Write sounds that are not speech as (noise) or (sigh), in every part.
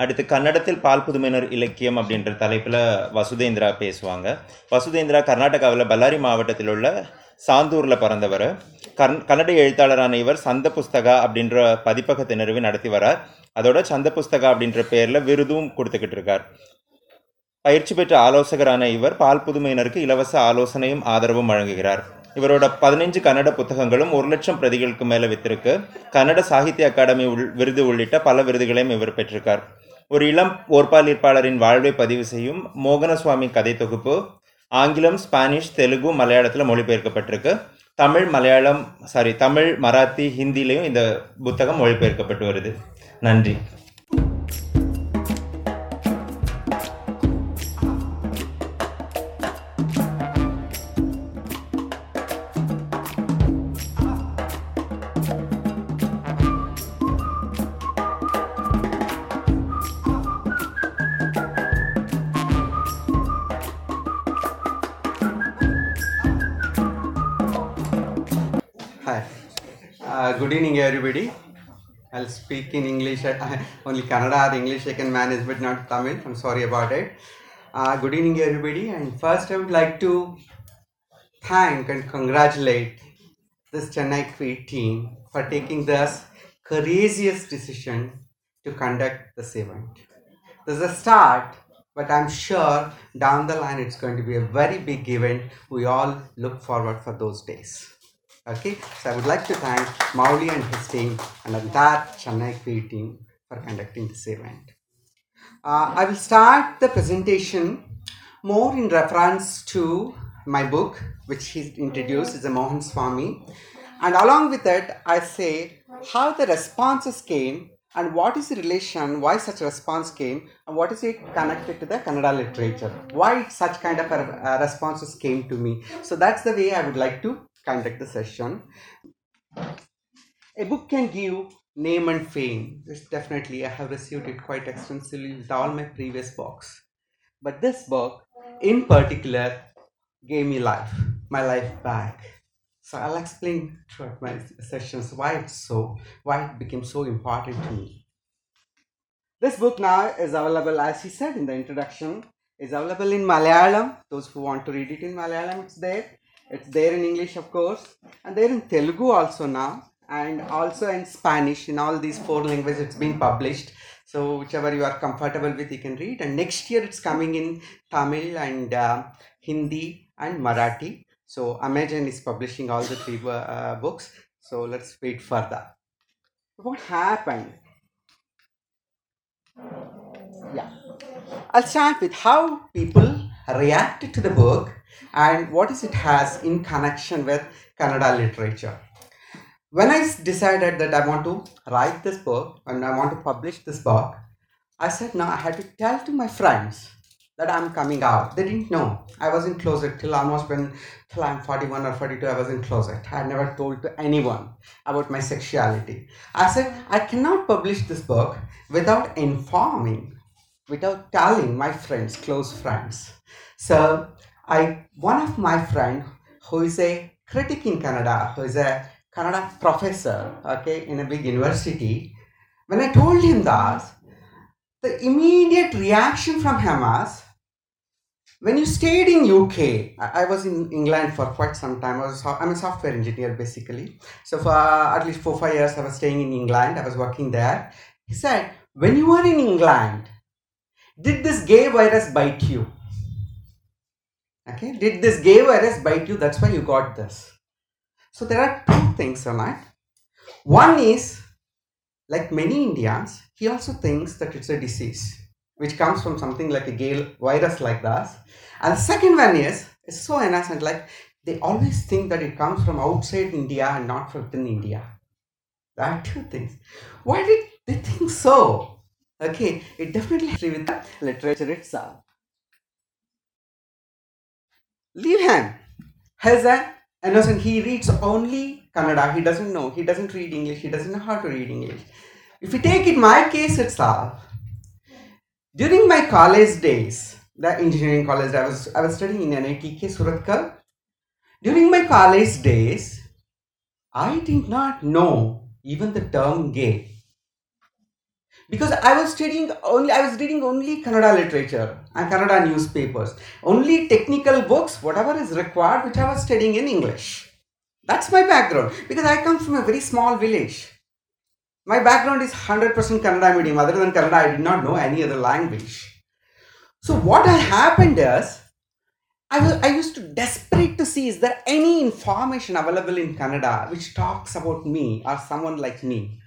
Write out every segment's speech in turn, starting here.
அடுத்து கன்னடத்தில் பால் புதுமையினர் இலக்கியம் அப்படின்ற தலைப்பில் வசுதேந்திரா பேசுவாங்க. வசுதேந்திரா கர்நாடகாவில் பல்லாரி மாவட்டத்தில் உள்ள சாந்தூரில் பிறந்தவர். கர்ந் கன்னட எழுத்தாளரான இவர் சந்த புஸ்தகா அப்படின்ற பதிப்பகத்தை நிறுவி நடத்தி வரார். அதோட சந்த புஸ்தகா அப்படின்ற பேரில் விருதும் கொடுத்துக்கிட்டு இருக்கார். பயிற்சி பெற்ற ஆலோசகரான இவர் பால் புதுமையினருக்கு இலவச ஆலோசனையும் ஆதரவும் வழங்குகிறார். இவரோட பதினைஞ்சு கன்னட புத்தகங்களும் ஒரு லட்சம் பிரதிகளுக்கு மேலே வித்திருக்கு. கன்னட சாகித்ய அகாடமி உள் விருது உள்ளிட்ட பல விருதுகளையும் இவர் பெற்றிருக்கார். ஒரு இளம் ஓர்பாலிருப்பாளரின் வாழ்வை பதிவு செய்யும் மோகனசுவாமி கதை தொகுப்பு ஆங்கிலம் ஸ்பானிஷ் தெலுங்கு மலையாளத்தில் மொழிபெயர்க்கப்பட்டிருக்கு. தமிழ் மலையாளம் சாரி தமிழ் மராத்தி ஹிந்திலையும் இந்த புத்தகம் மொழிபெயர்க்கப்பட்டு வருது. நன்றி. Hi. Uh, good evening, everybody. I'll speak in English. (laughs) Only Kannada or English I can manage, but not Tamil. I'm sorry about it. Uh, good evening, everybody. And first, I would like to thank and congratulate this Chennai Creed team for taking this courageous decision to conduct this event. This is a start, but I'm sure down the line it's going to be a very big event. We all look forward for those days. Okay, so I would like to thank Mauli and his team and entire Chennai Creed team for conducting this event. Uh, I will start the presentation more in reference to my book, which he introduced, is a Mohanaswamy. And along with it, I say how the responses came and what is the relation, why such response came, and what is it connected to the Kannada literature, why such kind of a, uh, responses came to me. So that's the way I would like to conduct the session. A book can give name and fame. This definitely I have received it quite extensively with all my previous books. But this book in particular gave me life, my life back. So I'll explain throughout my sessions why it's so, why it became so important to me. This book now is available, as he said in the introduction, is available in Malayalam. Those who want to read it in Malayalam, it's there. It's there in English, of course, and there in Telugu also now, and also in Spanish. In all these four languages, it's been published. So whichever you are comfortable with, you can read. And next year, it's coming in Tamil and uh, Hindi and Marathi. So Amazon is publishing all the three uh, books. So let's wait for that. What happened? Yeah. I'll start with how people reacted to the book and what is it has in connection with Kannada literature. When I decided that I want to write this book and I want to publish this book, I said no, I had to tell to my friends that I'm coming out. They didn't know. I was in closet till almost when till I'm 41 or 42, I was in closet. I had never told to anyone about my sexuality. I said I cannot publish this book without informing, without telling my friends, close friends. So I one of my friend who is a critic in Kannada, who is a Kannada professor, okay, in a big university, when I told him that, the immediate reaction from him was, when you stayed in UK, I, I was in England for quite some time. I was, I'm a software engineer basically. So for uh, at least four five years, I was staying in England. I was working there. He said, when you were in England, did this gay virus bite you? Okay, did this gay virus bite you? That's why you got this. So there are two things it. One is, like many Indians, he also thinks that it's a disease which comes from something like a gay virus like this. And the second one is, it's so innocent, like they always think that it comes from outside India and not from within India. There are two things. Why did they think so? Okay, it definitely has to do with the literature itself. Leave him. Has a innocent. He reads only Kannada. He doesn't know. He doesn't read English. He doesn't know how to read English. If you take it my case itself, during my college days, the engineering college, I was I was studying in NITK Surathkal. During my college days, I did not know even the term gay. Because I was studying only I was reading only Kannada literature and Kannada newspapers, only technical books, whatever is required, which I was studying in English. That's my background because I come from a very small village. My background is 100% Kannada medium. Other than Kannada, I did not know any other language. So what happened is, I was I used to desperate to see is there any information available in Kannada which talks about me or someone like me.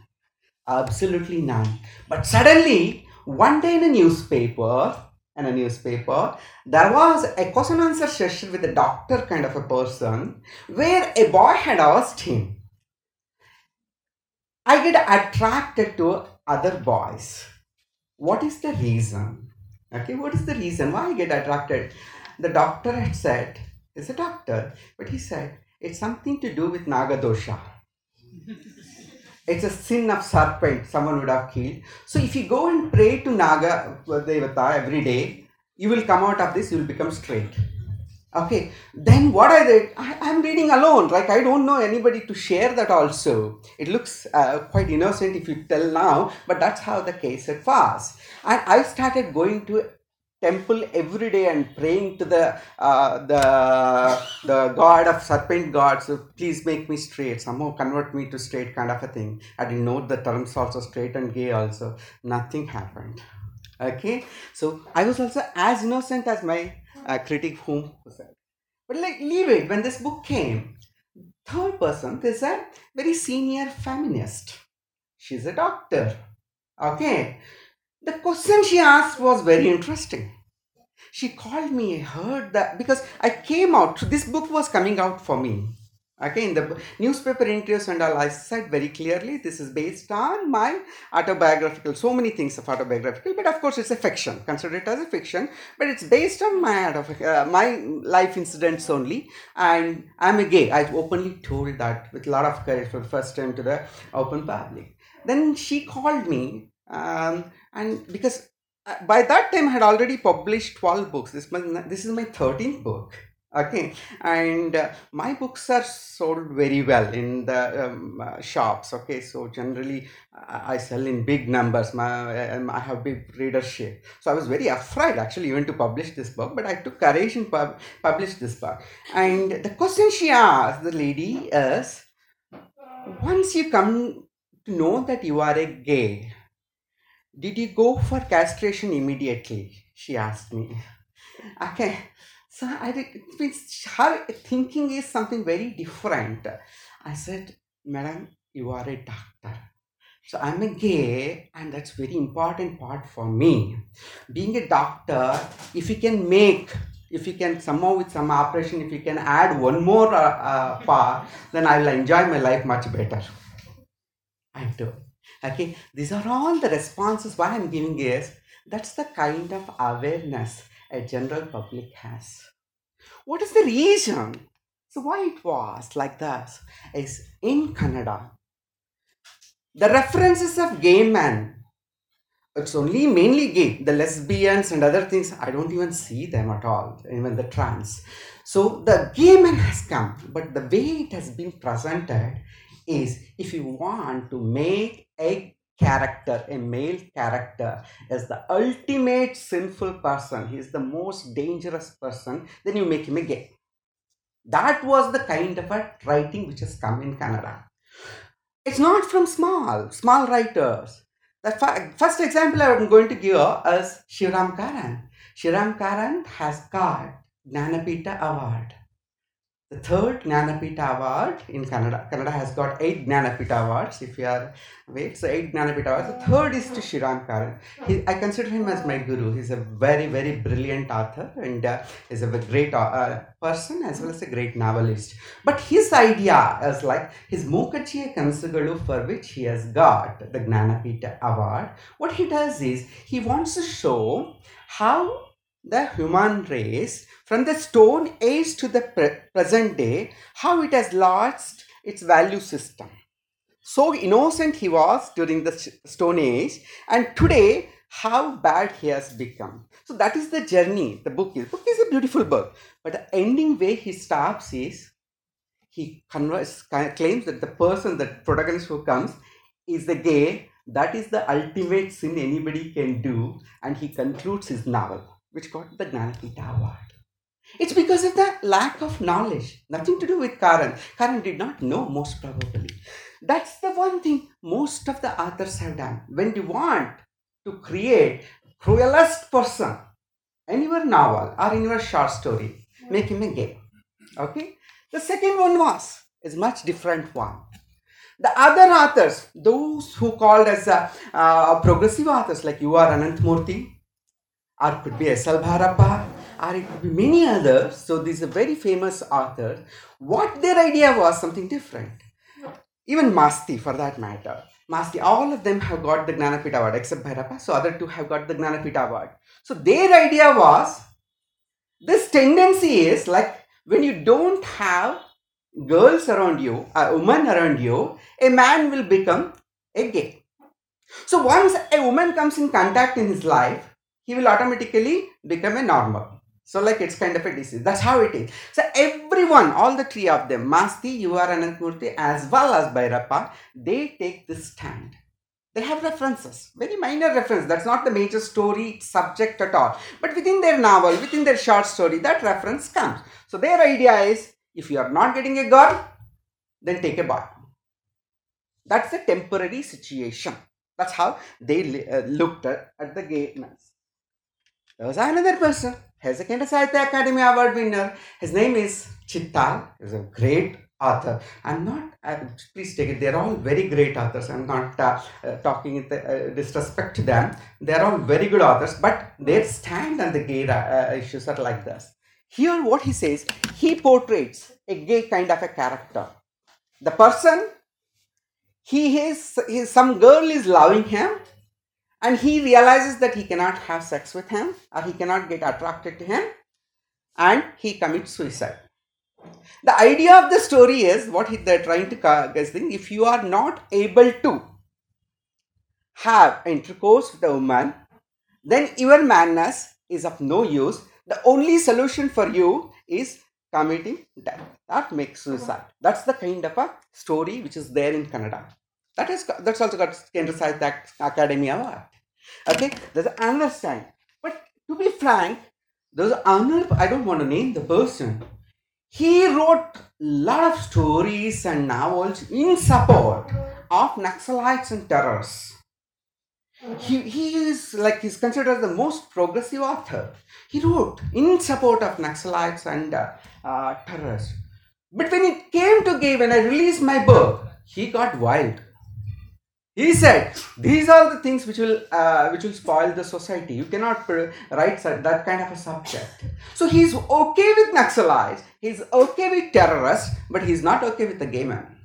Absolutely none. But suddenly, one day in a newspaper, in a newspaper, there was a question answer session with a doctor kind of a person where a boy had asked him, I get attracted to other boys. What is the reason? Okay, what is the reason why I get attracted? The doctor had said, he's a doctor, but he said, it's something to do with Nagadosha. (laughs) it's a sin of serpent someone would have killed. So if you go and pray to Naga Devata every day, you will come out of this, you will become straight. Okay, then what I did, I, I'm reading alone, like I don't know anybody to share that also. It looks uh, quite innocent if you tell now, but that's how the case it was. And I started going to temple every day and praying to the uh, the the god of serpent god so please make me straight. Somehow convert me to straight kind of a thing. I didn't know the terms also straight and gay also. Nothing happened. Okay? So i was also as innocent as my uh, critic whom but like leave it. When this book came third person is a very senior feminist. She's a doctor. Okay the question she asked was very interesting. She called me, I heard that because I came out, this book was coming out for me. Okay, in the newspaper interviews and all, I said very clearly this is based on my autobiographical, so many things of autobiographical, but of course it's a fiction. Consider it as a fiction, but it's based on my uh, my life incidents only. And I'm a gay. I openly told that with a lot of courage for the first time to the open public. Then she called me um, and because uh, by that time I had already published 12 books. This, this is my 13th book. Okay? And uh, my books are sold very well in the um, uh, shops. Okay? So generally uh, i sell in big numbers. My, um, i have big readership. So i was very afraid actually even to publish this book but i took courage and pub- published this book. And the question she asked the lady is once you come to know that you are a gay did you go for castration immediately? She asked me. Okay. So I did, her thinking is something very different. I said, Madam, you are a doctor. So I'm a gay, and that's very important part for me. Being a doctor, if you can make, if you can somehow with some operation, if you can add one more uh, uh, part, then I will enjoy my life much better. I do. Okay, these are all the responses. Why I'm giving is that's the kind of awareness a general public has. What is the reason? So why it was like this is in Kannada, The references of gay men, it's only mainly gay. The lesbians and other things, I don't even see them at all, even the trans. So the gay man has come, but the way it has been presented is if you want to make a character, a male character, as the ultimate sinful person, he is the most dangerous person, then you make him a gay. That was the kind of a writing which has come in Kannada. It's not from small, small writers. The first example I'm going to give is Shivaram Karanth. Shivaram Karanth has got Jnanpith Award the third Jnanpith Award in Kannada. Kannada has got eight Jnanpith Awards, if you are wait, so eight Jnanpith Awards. The third is to Shivaram Karanth. He, I consider him as my guru. He's a very, very brilliant author and uh, is a great uh, person as well as a great novelist. But his idea is like his Mookajjiya Kanasugalu for which he has got the Jnanpith Award. What he does is he wants to show how the human race from the stone age to the pre- present day how it has lost its value system. So innocent he was during the stone age and today how bad he has become. So that is the journey. The book is book is a beautiful book but the ending way he stops is he converse, claims that the person the protagonist who comes is the gay. That is the ultimate sin anybody can do. And he concludes his novel, which got the Jnanpith Award. It's because of the lack of knowledge, nothing to do with Karanth. Karanth did not know, most probably. That's the one thing most of the authors have done. When you want to create cruelest person in your novel or in your short story, make him a gay. Okay? The second one was is much different one. The other authors, those who called as uh, uh, progressive authors like U.R. Ananthamurthy, or could be S.L. Bhyrappa, or it could be many others. So these are very famous authors. What their idea was something different. Even Masti, for that matter. Masti, all of them have got the Jnanpith Award except Bhyrappa. So other two have got the Jnanpith Award. So their idea was this tendency is like when you don't have girls around you, a woman around you, a man will become a gay. So once a woman comes in contact in his life, he will automatically become a normal. So like it's kind of a disease. That's how it is. So everyone, all the three of them, Masti, U.R. Ananthamurthy, as well as Bhairappa, they take this stand. They have references, very minor reference. That's not the major story subject at all. But within their novel, within their short story, that reference comes. So their idea is if you are not getting a girl, then take a boy. That's a temporary situation. That's how they uh, looked at, at the gayness. There was another person, Kendra Sahitya Akademi Award winner. His name is Chittal. He's a great author. I'm not, uh, please take it, they're all very great authors. I'm not uh, uh, talking with uh, disrespect to them. They're all very good authors, but their stand on the gay uh, issues are like this. Here, what he says, he portrays a gay kind of a character. The person, he is, he, some girl is loving him, and he realizes that he cannot have sex with him or he cannot get attracted to him, and he commits suicide. The idea of the story is what he, they're trying to guess thing, if you are not able to have intercourse with a woman, then your madness is of no use. The only solution for you is committing death. That makes suicide. That's the kind of a story which is there in Kannada That is that's also got Kendra Sahitya Akademi Award. Okay, there's another stand. But to be frank, there's another I don't want to name the person. He wrote lot of stories and novels in support of Naxalites and terrorists he, he is like he's considered the most progressive author. He wrote in support of Naxalites and uh, uh, terrorists. But when it came to gay, when I released my book, he got wild. He said, "These are the things which will uh, which will spoil the society. You cannot write that kind of a subject." So he's okay with Naxalites. He's okay with terrorists, but he's not okay with the gay man.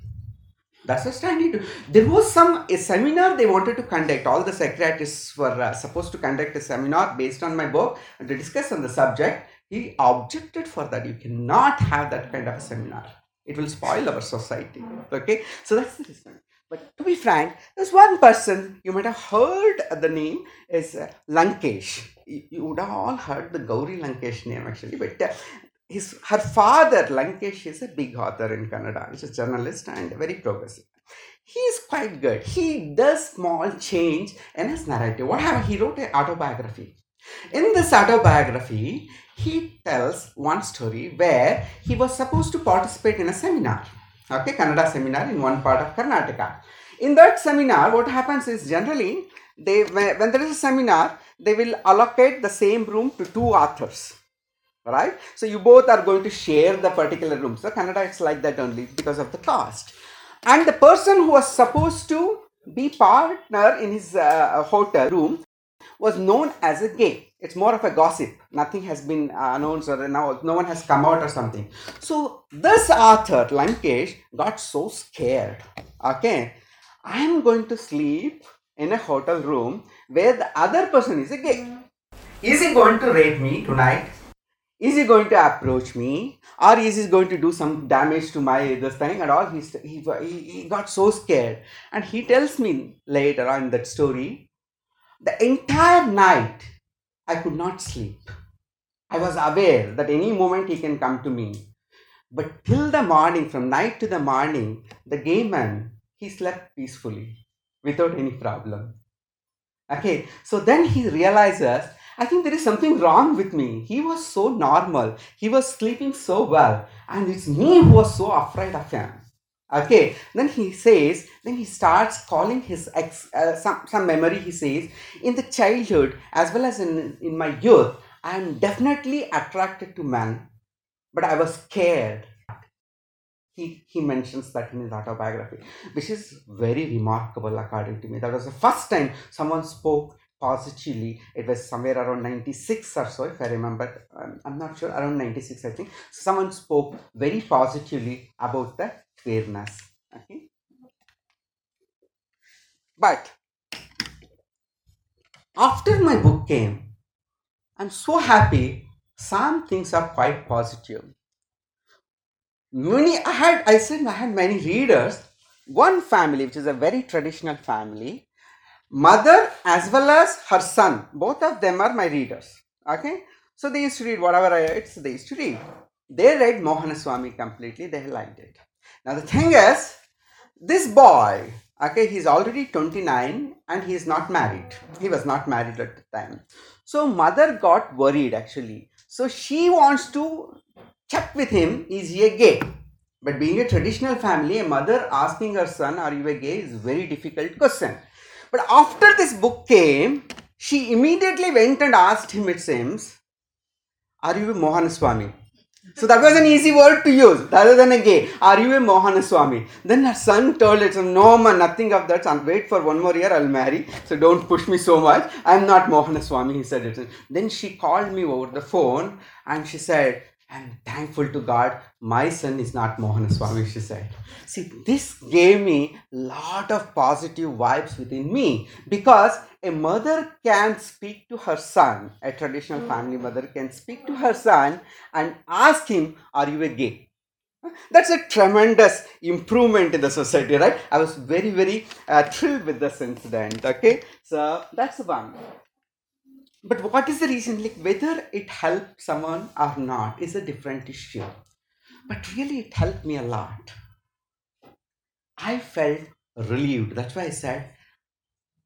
That's the stand he took. There was some a seminar they wanted to conduct. All the psychiatrists were uh, supposed to conduct a seminar based on my book and to discuss on the subject. He objected for that. You cannot have that kind of a seminar. It will spoil our society. Okay, so that's the reason. But to be frank, there's one person you might have heard the name is uh, Lankesh. You, would have all heard the Gauri Lankesh name actually, but uh, his her father Lankesh is a big author in Kannada. He's a journalist and very progressive. He's quite good. He does small change in his narrative. What happened? He wrote an autobiography. In this autobiography, he tells one story where he was supposed to participate in a seminar, okay, Kannada seminar in one part of Karnataka. In that seminar, what happens is generally they when when there is a seminar, they will allocate the same room to two authors right? So you both are going to share the particular room. So Kannada, it's like that only because of the cost. And the person who was supposed to be partner in his uh, hotel room was known as a gay. It's more of a gossip. Nothing has been uh, announced or now no one has come out or something. So this author Lankesh got so scared. Okay, I am going to sleep in a hotel room where the other person is a gay. Is he going to rape me tonight? is he going to approach me or is he going to do some damage to my this thing and all he, he, he got so scared and he tells me later on in that story the entire night i could not sleep i was aware that any moment he can come to me but till the morning from night to the morning the gay man he slept peacefully without any problem. Okay, so then he realizes, I think there is something wrong with me. He was so normal, he was sleeping so well, and it's me who was so afraid of him. Okay, then he says, then he starts calling his ex, uh, some, some memory. He says, in the childhood as well as in, in my youth, I am definitely attracted to men, but I was scared. He, he mentions that in his autobiography, which is very remarkable according to me. That was the first time someone spoke positively. It was somewhere around 96 or so, if I remember. Um, I'm not sure, around 96, I think. So someone spoke very positively about the queerness. Okay. But after my book came, I'm so happy. Some things are quite positive. Many I had I said I had many readers. One family, which is a very traditional family, mother as well as her son, both of them are my readers. Okay, so they used to read whatever I so they used to read. They read Mohanaswamy completely, they liked it. Now the thing is, this boy, okay, he's already 29 and he is not married. He was not married at the time. So mother got worried actually. So she wants to check with him, is he a gay? But being a traditional family, a mother asking her son, Are you a gay? is a very difficult question. But after this book came, she immediately went and asked him, it seems, Are you a Mohanaswamy? So that was an easy word to use rather than a gay. Are you a Mohanaswamy? Then her son told it, No, man, nothing of that. Son, wait for one more year, I'll marry. So don't push me so much. I'm not Mohanaswamy, he said it. Then she called me over the phone and she said, I'm thankful to God, my son is not Mohanaswamy, she said. See, this gave me lot of positive vibes within me because a mother can speak to her son, a traditional family mother can speak to her son and ask him, Are you a gay? That's a tremendous improvement in the society, right? I was very, very uh, thrilled with this incident. Okay, so that's one. But what is the reason? Like whether it helped someone or not is a different issue. But really, it helped me a lot. I felt relieved. That's why I said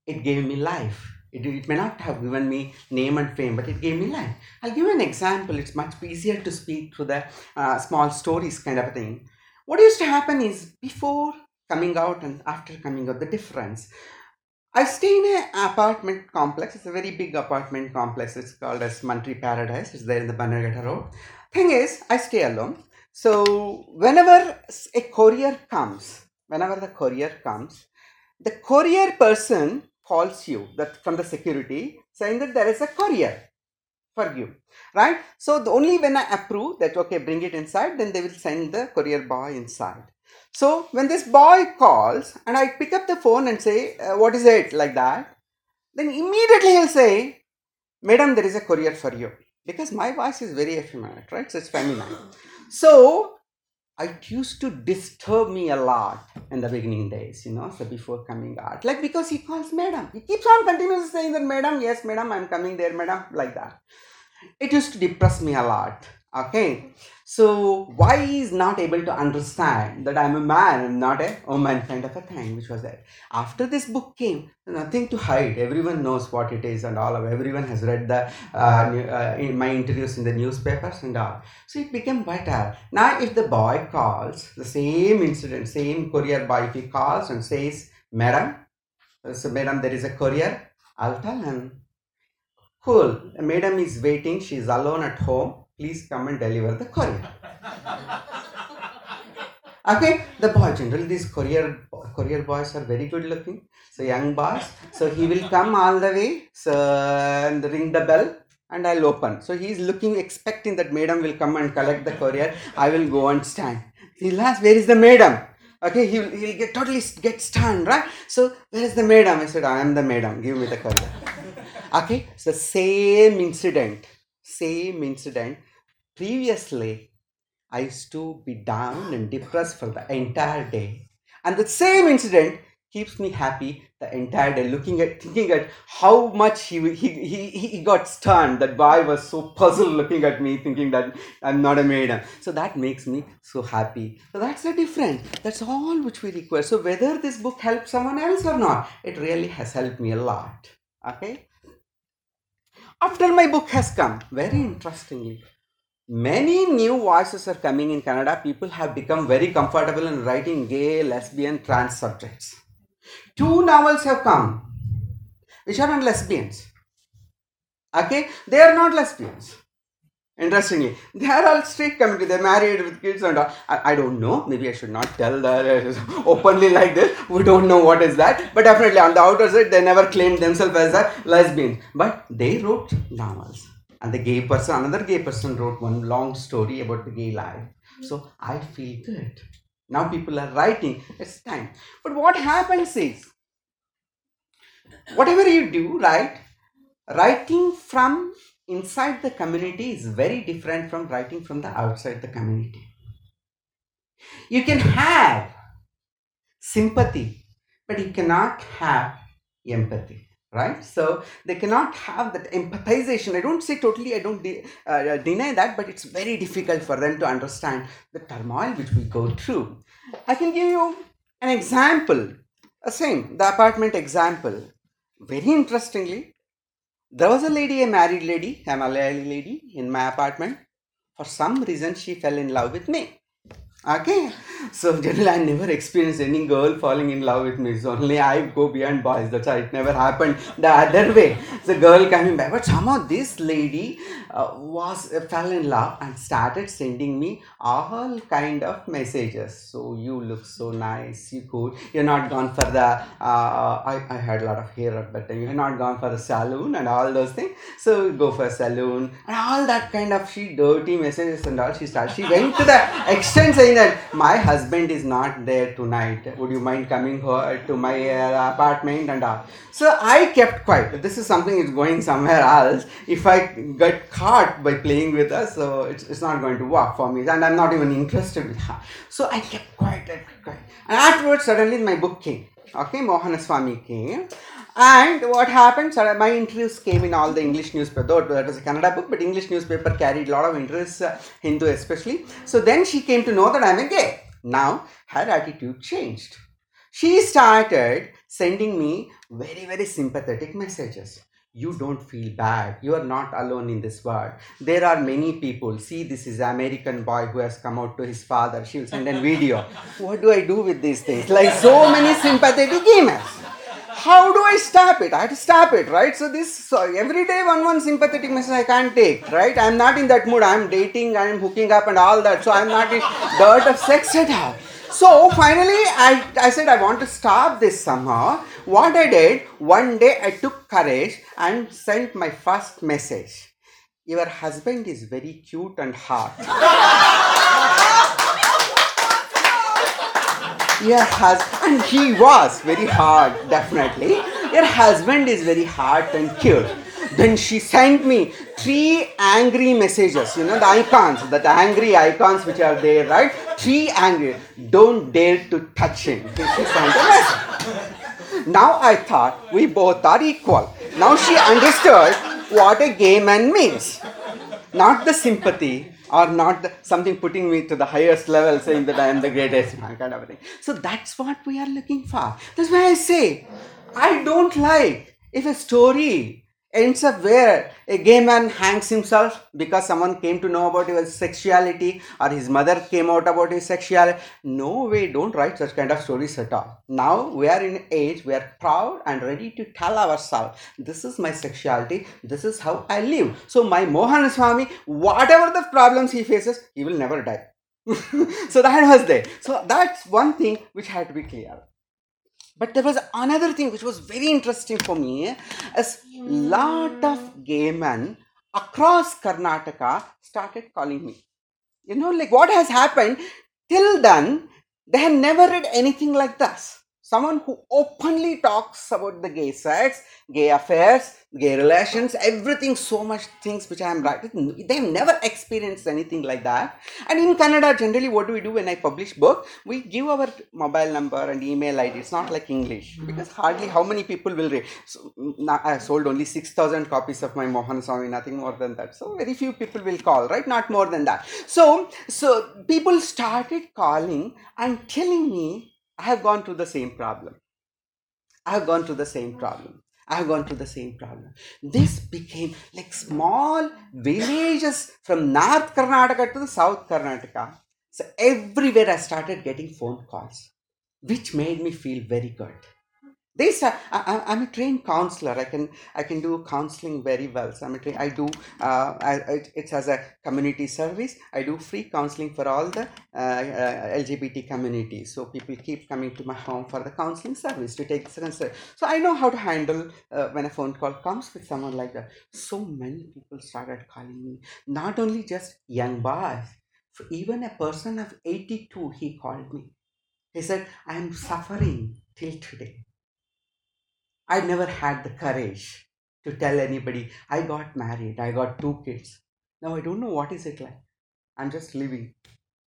it gave me life. It, it may not have given me name and fame, but it gave me life. I'll give you an example. It's much easier to speak through the uh, small stories kind of a thing. What used to happen is before coming out and after coming out, the difference. I stay in an apartment complex. It's a very big apartment complex. It's called as Mantri Paradise. It's there in the Bannerghatta Road. Thing is, I stay alone. So whenever a courier comes, whenever the courier comes, the courier person calls you that from the security saying that there is a courier for you right? So the only when i approve that okay bring it inside then they will send the courier boy inside. So when this boy calls and i pick up the phone and say uh, what is it? like that then immediately he'll say madam there is a courier for you. Because my voice is very effeminate right? So it's feminine. So it used to disturb me a lot in the beginning days, you know, so before coming out. Like because he calls madam. He keeps on continuously saying that madam, yes, madam, I'm coming there, madam, like that. It used to depress me a lot. Okay. So why he's not able to understand that I'm a man and not a woman kind of a thing, which was there. After this book came, nothing to hide. Everyone knows what it is and all of everyone has read the uh, uh, in my interviews in the newspapers and all. So it became better. Now if the boy calls, the same incident, same courier boy, if he calls and says, Madam, so madam, there is a courier, I'll tell him, Cool, madam is waiting, she's alone at home. Please come and deliver the courier. Okay, the boy generally these courier courier boys are very good looking. So young boys. So he will come all the way. So and ring the bell and I'll open. So he's looking, expecting that madam will come and collect the courier. I will go and stand. He'll ask, where is the madam? Okay, he'll, he'll get totally get stunned, right? So where is the madam? I said, I am the madam. Give me the courier. okay, so same incident, same incident. Previously, I used to be down and depressed for the entire day. And the same incident keeps me happy the entire day looking at thinking at how much he he, he, he got stunned. That boy was so puzzled looking at me thinking that i'm not a maiden. So that makes me so happy. So that's the difference. That's all which we require. So whether this book helps someone else or not it really has helped me a lot. Okay? After my book has come very interestingly many new voices are coming in Kannada. People have become very comfortable in writing gay lesbian trans subjects. Two novels have come which are not lesbians. Okay? They are not lesbians. Interestingly they are all straight community. They're married with kids and all. I, I don't know. Maybe i should not tell that (laughs) openly like this. We don't know what is that. But definitely on the outer side they never claimed themselves as a lesbian. But they wrote novels and the gay person another gay person wrote one long story about the gay life. Mm-hmm. So i feel good. Now people are writing. It's time. But what happens is whatever you do right writing from inside the community is very different from writing from the outside the community. You can have sympathy but you cannot have empathy right? So they cannot have that empathization. I don't say totally i don't de- uh, deny that but it's very difficult for them to understand the turmoil which we go through. I can give you an example uh, same the apartment example. Very interestingly there was a lady a married lady a malayali lady in my apartment. For some reason she fell in love with me okay so generally i never experienced any girl falling in love with me. It's only i go beyond boys. That's why it never happened the other way. The girl coming back. But somehow this lady uh, was uh, fell in love and started sending me all kind of messages. So you look so nice. You cool. You're not gone for the uh, I, I had a lot of hair at that you're not gone for the saloon and all those things. So go for saloon. And all that kind of she dirty messages and all she started. She went to the (laughs) extent saying that my husband is not there tonight. Would you mind coming to my uh, apartment and all? So i kept quiet. This is something is going somewhere else if i get caught by playing with her so it's, it's not going to work for me and i'm not even interested with her. So i kept quiet kept quiet. And afterwards suddenly my book came. Okay Mohanaswamy came and what happened? My interviews came in all the English newspaper. Though that was a Kannada book, but English newspaper carried a lot of interest, uh, Hindu especially. So then she came to know that I'm a gay. Now her attitude changed. She started sending me very very sympathetic messages. You don't feel bad. You are not alone in this world. There are many people. See, this is American boy who has come out to his father. She will send a video. What do I do with these things? Like so many sympathetic emails how do I stop it? I have to stop it, right? So this so every day one one sympathetic message I can't take, right? I'm not in that mood. I'm dating, I'm hooking up and all that. So I'm not in dirt of sex at all. So finally I, I said I want to stop this somehow. What I did, one day I took courage and sent my first message. Your husband is very cute and hot. (laughs) your husband and he was very hard definitely. Your husband is very hard and cute. Then she sent me three angry messages. You know the icons that angry icons which are there right? Three angry. Don't dare to touch him. She sent message. Now i thought we both are equal. Now she understood what a gay man means. Not the sympathy or not something putting me to the highest level saying that I am the greatest man kind of thing. So that's what we are looking for. That's why I say I don't like if a story ends up where a gay man hangs himself because someone came to know about his sexuality or his mother came out about his sexuality. No way, don't write such kind of stories at all. Now we are in age we are proud and ready to tell ourselves this is my sexuality, this is how I live. So my Mohanaswamy, whatever the problems he faces, he will never die. (laughs) so that was there. So that's one thing which had to be clear. But there was another thing which was very interesting for me as lot of gay men across Karnataka started calling me. You know, like what has happened till then, they had never read anything like this. Someone who openly talks about the gay sex, gay affairs, gay relations, everything, so much things which I am writing. They've never experienced anything like that. And in Kannada, generally, what do we do when I publish book? We give our mobile number and email ID. It's not like English mm-hmm. because hardly how many people will read. So, mm, now I sold only six thousand copies of my Mohanaswamy, nothing more than that. So very few people will call, right? Not more than that. So so people started calling and telling me I have gone through the same problem. I have gone through the same problem. I have gone through the same problem. This became like small villages from North Karnataka to the South Karnataka. So everywhere I started getting phone calls, which made me feel very good. They start, I, I- I'm a trained counselor. I can I can do counseling very well. So I'm a train, I do uh, I, it's as a community service. I do free counseling for all the uh, uh, LGBT community. So people keep coming to my home for the counseling service to take this So I know how to handle uh, when a phone call comes with someone like that. So many people started calling me. Not only just young boys, even a person of 82, he called me. He said, I am suffering till today. I never had the courage to tell anybody I got married, I got two kids. Now I don't know what is it like. I'm just living.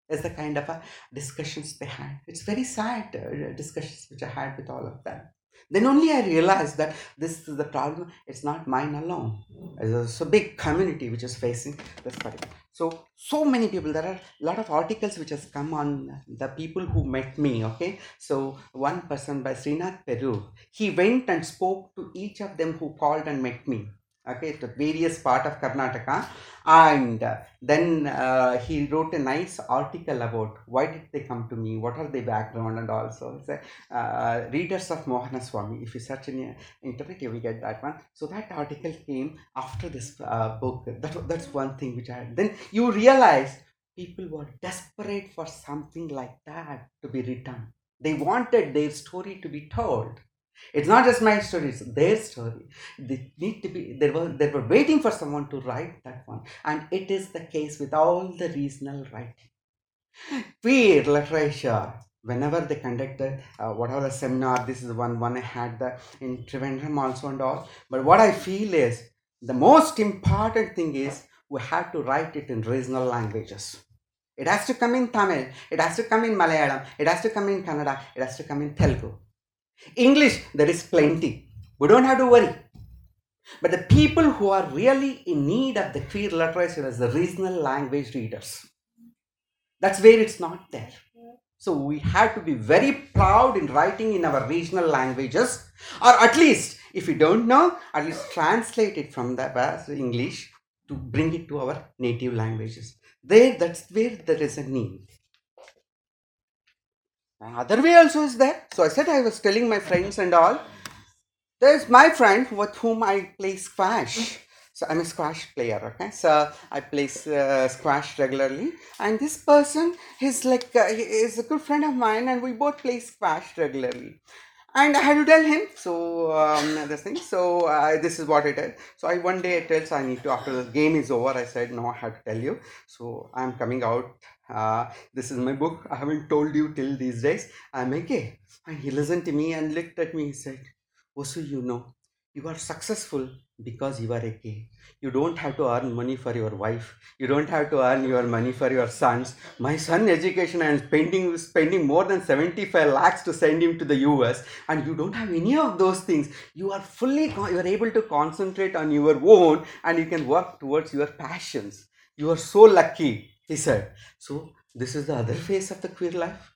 It's the kind of a discussions they had. It's very sad uh, discussions which I had with all of them. Then only I realized that this is the problem. It's not mine alone. It's a big community which is facing this problem. So so many people. There are a lot of articles which has come on the people who met me. Okay, so one person by Srinath Peru, he went and spoke to each of them who called and met me. Okay, to various part of Karnataka, and uh, then uh, he wrote a nice article about why did they come to me, what are their background, and also uh, readers of Mohanaswamy. If you search in the internet, you will get that one. So that article came after this uh, book. That, that's one thing which I had. Then you realize people were desperate for something like that to be written. They wanted their story to be told. It's not just my story; it's their story. They need to be. They were they were waiting for someone to write that one, and it is the case with all the regional writing. Queer literature. Whenever they conducted uh, whatever the seminar, this is one one I had the in Trivandrum also and all. But what I feel is the most important thing is we have to write it in regional languages. It has to come in Tamil, it has to come in Malayalam, it has to come in Kannada, it has to come in Telugu. English, there is plenty. We don't have to worry. But the people who are really in need of the queer literature is the regional language readers. That's where it's not there. So we have to be very proud in writing in our regional languages, or at least, if you don't know, at least translate it from the English to bring it to our native languages. There, that's where there is a need. Other way also is there. So I said I was telling my friends and all. There's my friend with whom I play squash. So I'm a squash player, okay? So I play uh, squash regularly, and this person is like uh, he is a good friend of mine, and we both play squash regularly. And I had to tell him so um, this thing. So uh, this is what it is. So I one day I tells I need to after the game is over. I said no, I have to tell you. So I'm coming out. Uh, this is my book. I haven't told you till these days. I'm a gay. And he listened to me and looked at me. He said, Osu, you know, you are successful because you are a gay. You don't have to earn money for your wife. You don't have to earn your money for your sons. My son education am spending spending more than 75 lakhs to send him to the US and you don't have any of those things. You are fully you are able to concentrate on your own and you can work towards your passions. You are so lucky, he said. So this is the other face of the queer life.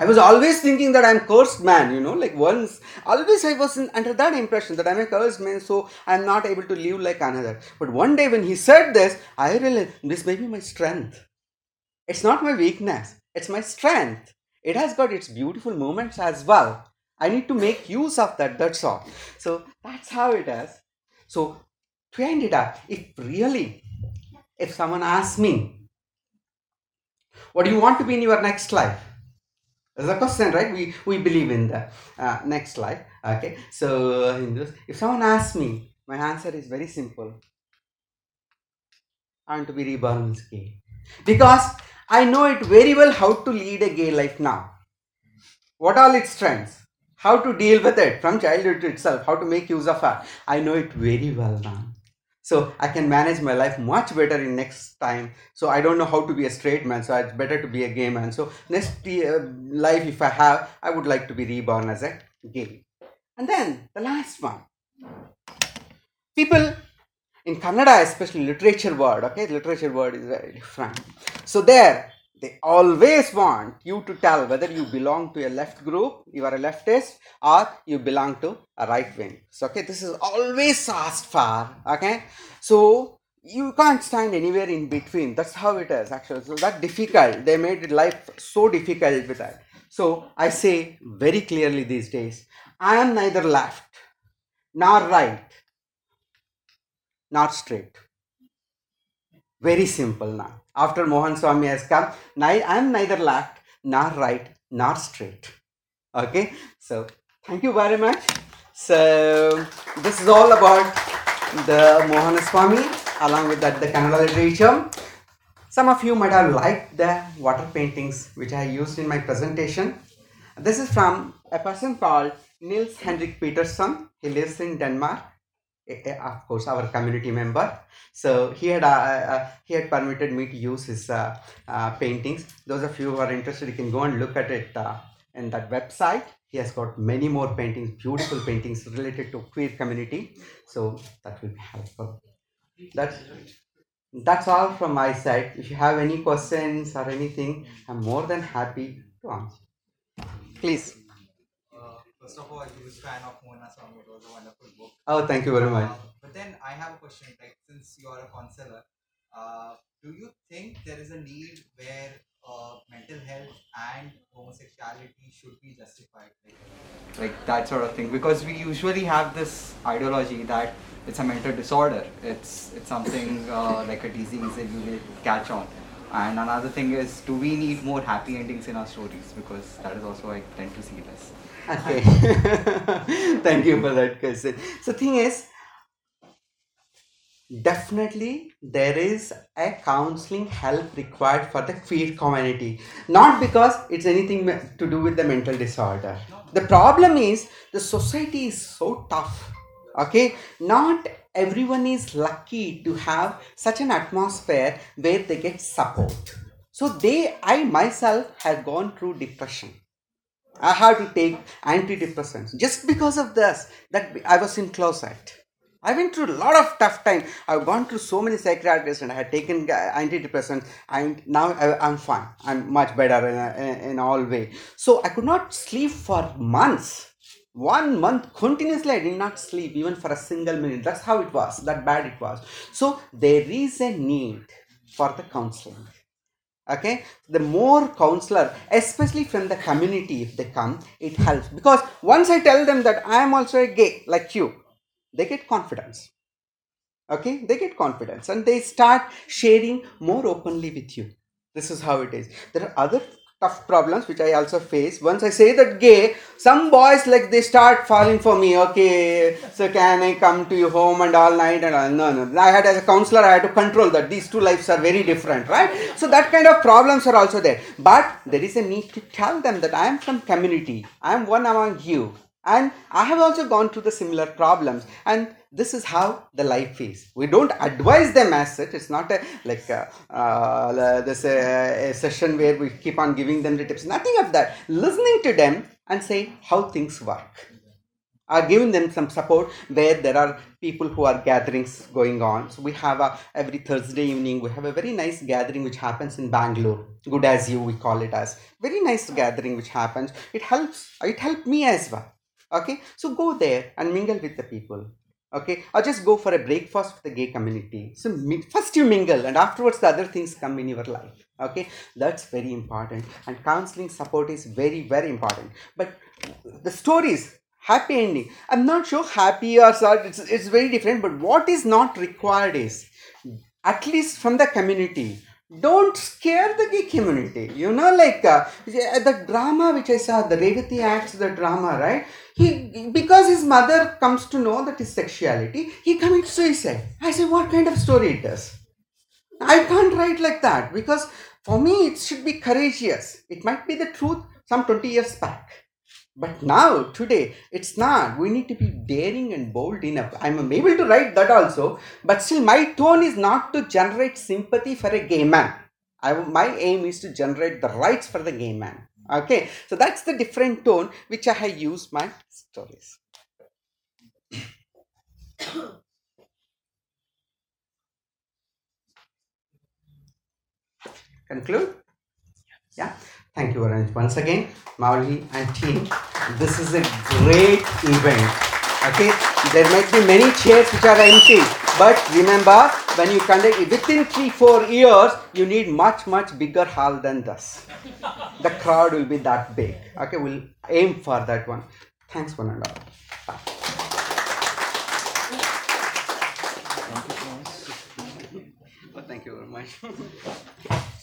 I was always thinking that I'm cursed man, you know, like once, always I was in, under that impression that I'm a cursed man, so I'm not able to live like another. But one day when he said this, I realized this may be my strength. It's not my weakness, it's my strength. It has got its beautiful moments as well. I need to make use of that, that's all. So that's how it is. So to end it up, if really, if someone asks me, what do you want to be in your next life? That's a question, right? We we believe in the uh, next life. Okay, so in this, if someone asks me, my answer is very simple. I want to be reborn as gay because I know it very well how to lead a gay life now. What are its strengths? how to deal with it from childhood itself, how to make use of it. I know it very well now. So I can manage my life much better in next time. So I don't know how to be a straight man. So it's better to be a gay man. So next uh, life, if I have, I would like to be reborn as a gay. And then the last one. People in Kannada, especially literature word, okay, literature word is very different. So there, they always want you to tell whether you belong to a left group, you are a leftist, or you belong to a right wing. So okay, this is always asked for. Okay, so you can't stand anywhere in between. That's how it is actually. So that difficult. They made life so difficult with that. So I say very clearly these days, I am neither left nor right nor straight. Very simple now. After Mohanaswamy has come, I am neither left nor right nor straight. Okay, so thank you very much. So this is all about the Mohanaswamy along with that the Kannada literature. Some of you might have liked the water paintings which I used in my presentation. This is from a person called Nils Henrik Peterson. He lives in Denmark of course our community member. So he had uh, uh, he had permitted me to use his uh, uh, paintings. Those of you who are interested you can go and look at it uh, in that website. He has got many more paintings beautiful paintings related to queer community. So that will be helpful. That's that's all from my side. If you have any questions or anything i'm more than happy to answer. Please first of all, a fan of Mohanaswamy. It was a wonderful book. oh thank you very much Uh, but then I have a question. Like, since you are a counselor, uh, do you think there is a need where uh, mental health and homosexuality should be justified? Like, like that sort of thing because we usually have this ideology that it's a mental disorder it's it's something (laughs) uh, like a disease that you will catch on and another thing is do we need more happy endings in our stories because that is also i tend to see less Okay. (laughs) Thank you for that question. So thing is, definitely there is a counseling help required for the queer community. Not because it's anything to do with the mental disorder. The problem is the society is so tough. Okay, not everyone is lucky to have such an atmosphere where they get support. So they, I myself have gone through depression. I had to take antidepressants just because of this. That I was in closet. I went through a lot of tough time. I've gone through so many psychiatrists and I had taken antidepressants, and now I'm fine. I'm much better in, in, in all way. So I could not sleep for months. One month continuously, I did not sleep even for a single minute. That's how it was. That bad it was. So there is a need for the counseling okay? The more counselor especially from the community if they come it helps. Because once i tell them that i am also a gay like you they get confidence. Okay? They get confidence. And they start sharing more openly with you. This is how it is. There are other tough problems which i also face. Once i say that gay some boys like they start falling for me. Okay so can i come to your home and all night and all? No no. I had as a counselor i had to control that. These two lives are very different right? So that kind of problems are also there. But there is a need to tell them that i am from community. I am one among you and i have also gone through the similar problems. And this is how the life is. We don't advise them as such. It's not a like uh, uh, this uh, a session where we keep on giving them the tips. Nothing of that. Listening to them and say how things work. Are giving them some support where there are people who are gatherings going on. So we have a every thursday evening we have a very nice gathering which happens in bangalore. Good as you we call it as. Very nice gathering which happens. It helps it helped me as well okay? So go there and mingle with the people. Okay? Or just go for a breakfast with the gay community. So first you mingle and afterwards the other things come in your life. Okay? That's very important. And counseling support is very very important. But the stories happy ending. I'm not sure happy or sad it's, it's very different but what is not required is at least from the community don't scare the gay community. You know like uh, the drama which i saw the revati acts the drama right? He because his mother comes to know that his sexuality he commits suicide. I say what kind of story it is? I can't write like that because for me it should be courageous. It might be the truth some 20 years back But now, today, it's not. We need to be daring and bold enough. I'm able to write that also, but still, my tone is not to generate sympathy for a gay man. I, my aim is to generate the rights for the gay man. Okay, so that's the different tone which I have used my stories. (coughs) Conclude? Yeah. Thank you, Orange. Once again, Mauli and team, this is a great event. Okay, there might be many chairs which are empty, but remember, when you conduct within three, four years, you need much, much bigger hall than this. The crowd will be that big. Okay, we'll aim for that one. Thanks, one and all. Bye. Thank you very much. (laughs)